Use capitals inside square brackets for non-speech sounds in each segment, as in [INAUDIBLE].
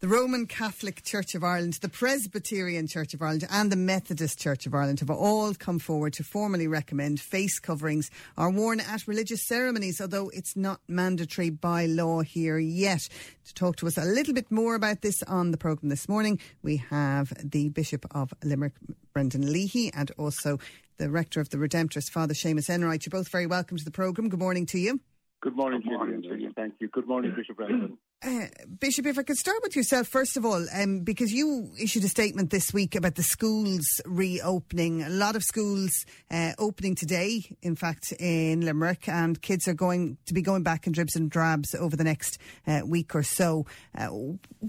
The Roman Catholic Church of Ireland, the Presbyterian Church of Ireland, and the Methodist Church of Ireland have all come forward to formally recommend face coverings are worn at religious ceremonies, although it's not mandatory by law here yet. To talk to us a little bit more about this on the programme this morning, we have the Bishop of Limerick, Brendan Leahy, and also the Rector of the Redemptorist, Father Seamus Enright. You're both very welcome to the programme. Good morning to you. Good morning, Good morning to you. Thank you. Good morning, Bishop [CLEARS THROAT] Brendan. Uh, Bishop, if I could start with yourself, first of all, um, because you issued a statement this week about the schools reopening. A lot of schools uh, opening today, in fact, in Limerick, and kids are going to be going back in dribs and drabs over the next uh, week or so. Uh,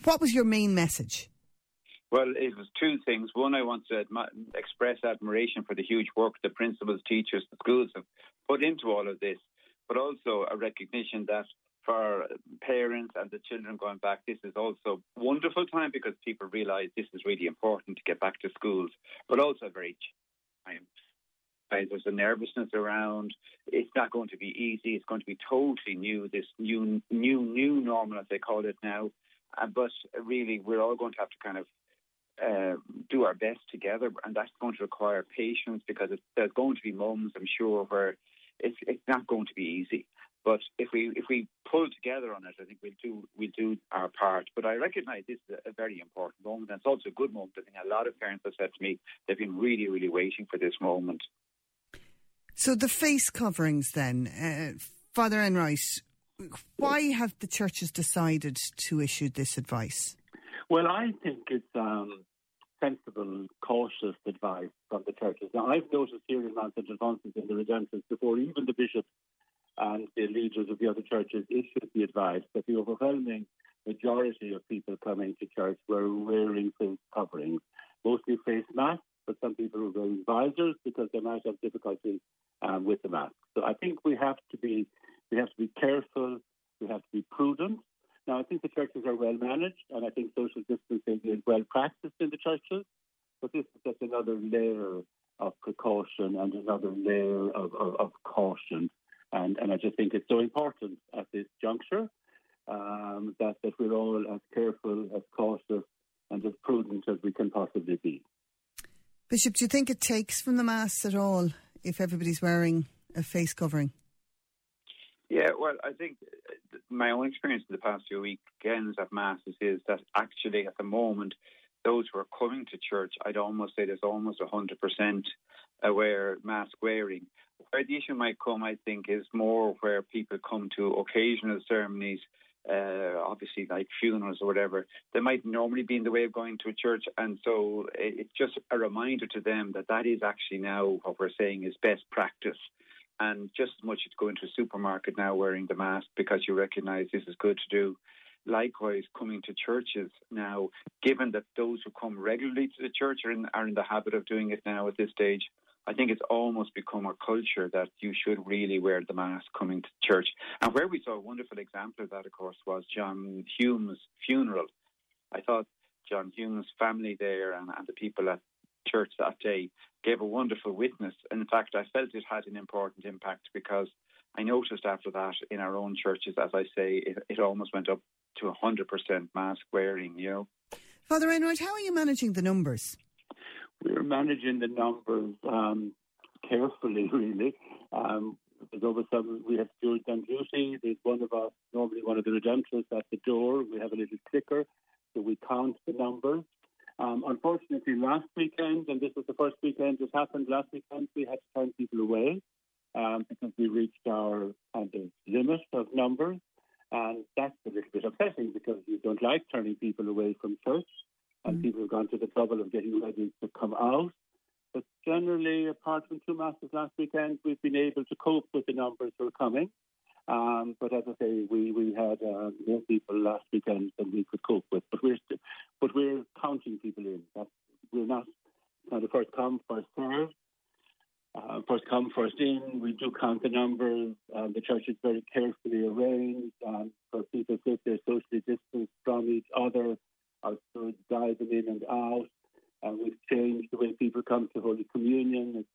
what was your main message? Well, it was two things. One, I want to express admiration for the huge work the principals, teachers, the schools have put into all of this, but also a recognition that for parents and the children going back, this is also a wonderful time because people realise this is really important to get back to schools, but also very time. There's a nervousness around. It's not going to be easy. It's going to be totally new. This new, new, new normal, as they call it now. Uh, but really, we're all going to have to kind of uh, do our best together, and that's going to require patience because there's going to be moments, I'm sure, where it's it's not going to be easy. But if we if we pull together on it, I think we'll do we'll do our part. But I recognise this is a very important moment, and it's also a good moment. I think a lot of parents have said to me they've been really really waiting for this moment. So the face coverings, then, uh, Father Enright, why have the churches decided to issue this advice? Well, I think it's um, sensible, cautious advice from the churches. Now, I've noticed here in Mount St. Alphonsus in the Redemptorists before even the bishops and the leaders of the other churches issued the advice that the overwhelming majority of people coming to church were wearing face coverings, mostly face masks, but some people were wearing visors because they might have difficulty um, with the mask. So I think we have to be we have to be careful, we have to be prudent. Now I think the churches are well managed, and I think social distancing is well practiced in the churches. But this is just another layer of precaution and another layer of, of, of caution and, and I just think it's so important at this juncture um, that, that we're all as careful, as cautious, and as prudent as we can possibly be. Bishop, do you think it takes from the Mass at all if everybody's wearing a face covering? Yeah, well, I think my own experience in the past few weekends at Masses is that actually at the moment, those who are coming to church, I'd almost say there's almost 100% aware mask wearing. Where the issue might come, I think, is more where people come to occasional ceremonies, uh, obviously like funerals or whatever. They might normally be in the way of going to a church, and so it's just a reminder to them that that is actually now what we're saying is best practice. And just as much as going to a supermarket now wearing the mask because you recognise this is good to do likewise coming to churches now, given that those who come regularly to the church are in, are in the habit of doing it now at this stage, I think it's almost become a culture that you should really wear the mask coming to church. And where we saw a wonderful example of that, of course, was John Hume's funeral. I thought John Hume's family there and, and the people at church that day gave a wonderful witness. And In fact, I felt it had an important impact because I noticed after that in our own churches, as I say, it, it almost went up to 100% mask wearing, you know. Father Enright, how are you managing the numbers? we're managing the numbers um, carefully, [LAUGHS] really. Um, there's over some, we have stewards on duty. There's one of us, normally one of the redemptorists at the door. We have a little clicker, so we count the numbers. Last weekend, and this was the first weekend this happened, last weekend we had to turn people away um, because we reached our kind of limit of numbers. And that's a little bit upsetting because you don't like turning people away from church and mm. people have gone to the trouble of getting ready to come out. But generally, apart from two masses last weekend, we've been able to cope with the numbers who are coming. Um, but as I say, we, we had uh, more people last weekend than we could cope with. But we're st- but we're counting people in. That's, will not kind of first come, first served. Uh, first come, first in. We do count the numbers. Um, the church is very carefully arranged um, for people to sit there socially distanced from each other, Our sort of diving in and out. And we've changed the way people come to Holy Communion. It's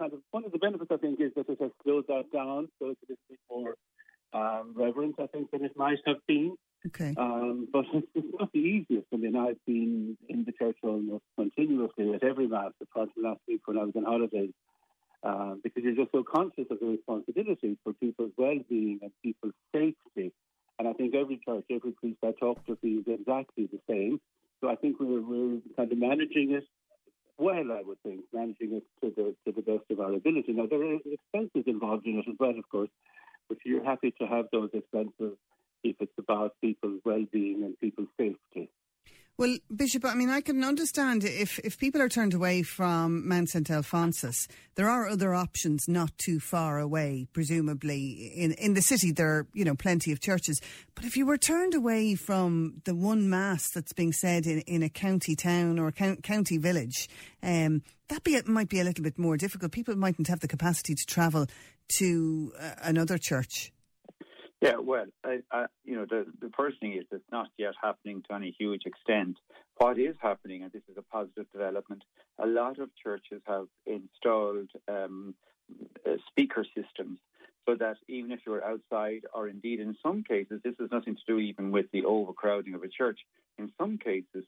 kind of one of the benefits, I think, is that it has slowed that down, so it's a little bit more um, reverent, I think, than it might have been. Okay. Um, but it's, not the easiest. I mean, I've been in the church almost continuously at every Mass, apart from last week when I was on holidays, uh, because you're just so conscious of the responsibility for people's well-being and people's safety. And I think every church, every priest I talk to feels exactly the same. So I think we're, we're kind of managing it well, I would think, managing it to the to the best of our ability. Now there are expenses involved in it as well, of course, but you're happy to have those expenses if it's about people's well-being and people's safety. Well, Bishop, I mean, I can understand if, if people are turned away from Mount St. Alphonsus, there are other options not too far away, presumably. In, in the city, there are, you know, plenty of churches. But if you were turned away from the one Mass that's being said in, in a county town or a county village, um, that be, might be a little bit more difficult. People mightn't have the capacity to travel to uh, another church. Yeah, well, I, I, you know, the, the first thing is it's not yet happening to any huge extent. What is happening, and this is a positive development, a lot of churches have installed um, uh, speaker systems so that even if you're outside, or indeed in some cases, this has nothing to do even with the overcrowding of a church. In some cases,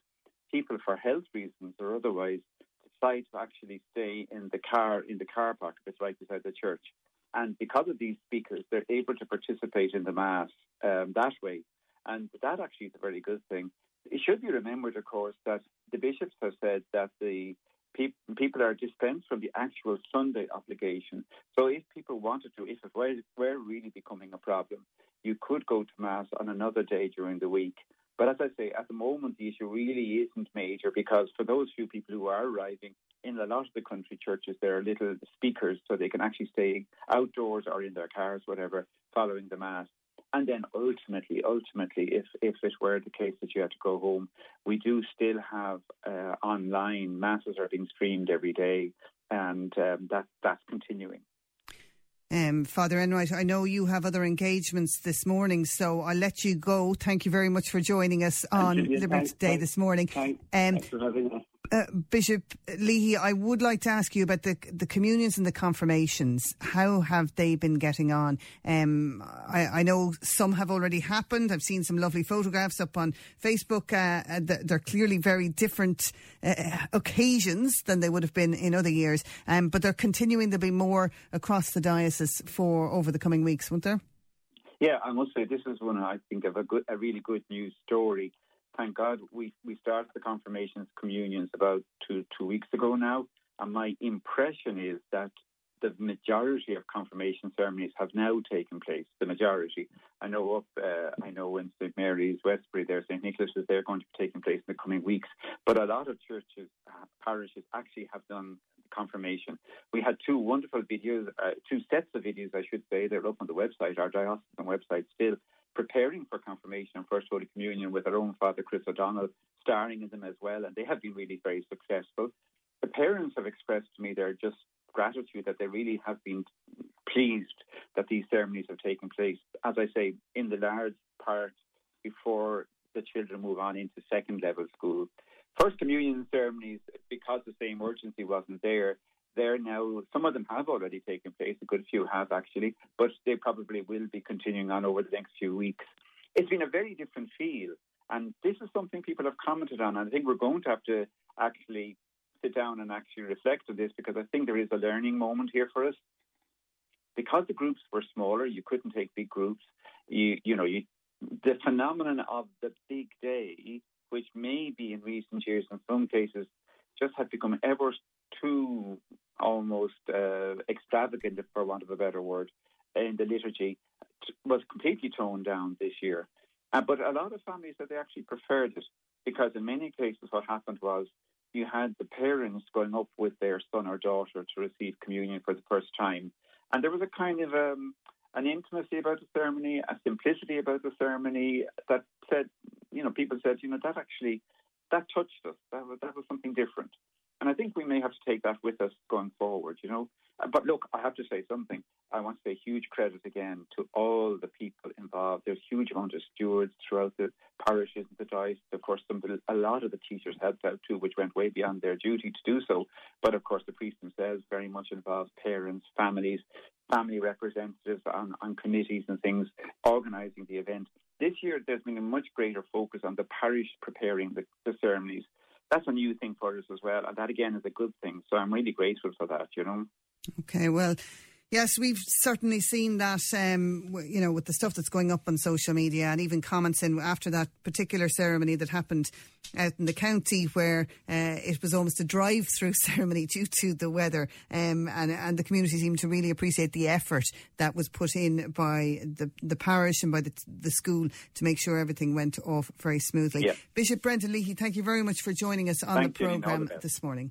people for health reasons or otherwise decide to actually stay in the car in the car park that's right beside the church. And because of these speakers, they're able to participate in the Mass um, that way. And that actually is a very good thing. It should be remembered, of course, that the bishops have said that the pe- people are dispensed from the actual Sunday obligation. So if people wanted to, if it were, were really becoming a problem, you could go to Mass on another day during the week. But as I say, at the moment, the issue really isn't major because for those few people who are arriving, in a lot of the country churches, there are little speakers so they can actually stay outdoors or in their cars, whatever, following the Mass. And then ultimately, ultimately, if, if it were the case that you had to go home, we do still have uh, online masses are being streamed every day, and um, that that's continuing. Um, Father Enright, I know you have other engagements this morning, so I'll let you go. Thank you very much for joining us on Limerick Today this morning. Thanks, um, thanks for having us. Uh, Bishop Leahy, I would like to ask you about the the communions and the confirmations. How have they been getting on? Um, I, I, know some have already happened. I've seen some lovely photographs up on Facebook. Uh, they're clearly very different uh, occasions than they would have been in other years, um, but they're continuing to be more across the diocese for over the coming weeks, won't there? Yeah, I must say this is one I think of a good, a really good news story thank God we, we started the confirmations communions about two two weeks ago now, and my impression is that the majority of confirmation ceremonies have now taken place. The majority. I know up. Uh, I know in St Mary's, Westbury, there, St Nicholas is there going to be taking place in the coming weeks. But a lot of churches, uh, parishes actually have done confirmation. We had two wonderful videos, uh, two sets of videos, I should say. They're up on the website, our diocesan website still, preparing for confirmation and First Holy Communion with our own Father Chris O'Donnell starring in them as well, and they have been really very successful. The parents have expressed to me their just gratitude that they really have been pleased that these ceremonies have taken place, as I say, in the large part before the children move on into second level school. First communion ceremonies, because the same urgency wasn't there, they're now, some of them have already taken place, a good few have actually, but they probably will be continuing on over the next few weeks. It's been a very different feel, and this is something people have commented on, and I think we're going to have to actually sit down and actually reflect on this because I think there is a learning moment here for us. Because the groups were smaller, you couldn't take big groups. You, you know, you, the phenomenon of the big day, which may be in recent years in some cases just had become ever too almost uh, extravagant, for want of a better word, in the liturgy was completely toned down this year. Uh, but a lot of families said they actually preferred it because in many cases what happened was you had the parents going up with their son or daughter to receive communion for the first time. And there was a kind of um, an intimacy about the ceremony, a simplicity about the ceremony that said, you know, people said, you know, that actually, that touched us. That was, that was something different. And I think we may have to take that with us going forward, you know. Uh, but look, I have to say something. I want to say huge credit again to all the people involved. There's huge amount of stewards throughout the parishes and the diocese. Of course, some, a lot of the teachers helped out too, which went way beyond their duty to do so. But of course, the priests themselves very much involved, parents, families, family representatives on, on committees and things organising the event. This year, there's been a much greater focus on the parish preparing the, the ceremonies. That's a new thing for us as well, and that again is a good thing. So I'm really grateful for that, you know. Okay, well, Yes, we've certainly seen that, um, you know, with the stuff that's going up on social media and even comments in after that particular ceremony that happened out in the county where uh, it was almost a drive through [LAUGHS] ceremony due to the weather. Um, and, and the community seemed to really appreciate the effort that was put in by the, the parish and by the, the school to make sure everything went off very smoothly. Yeah. Bishop Brendan Leahy, thank you very much for joining us on the programme this morning.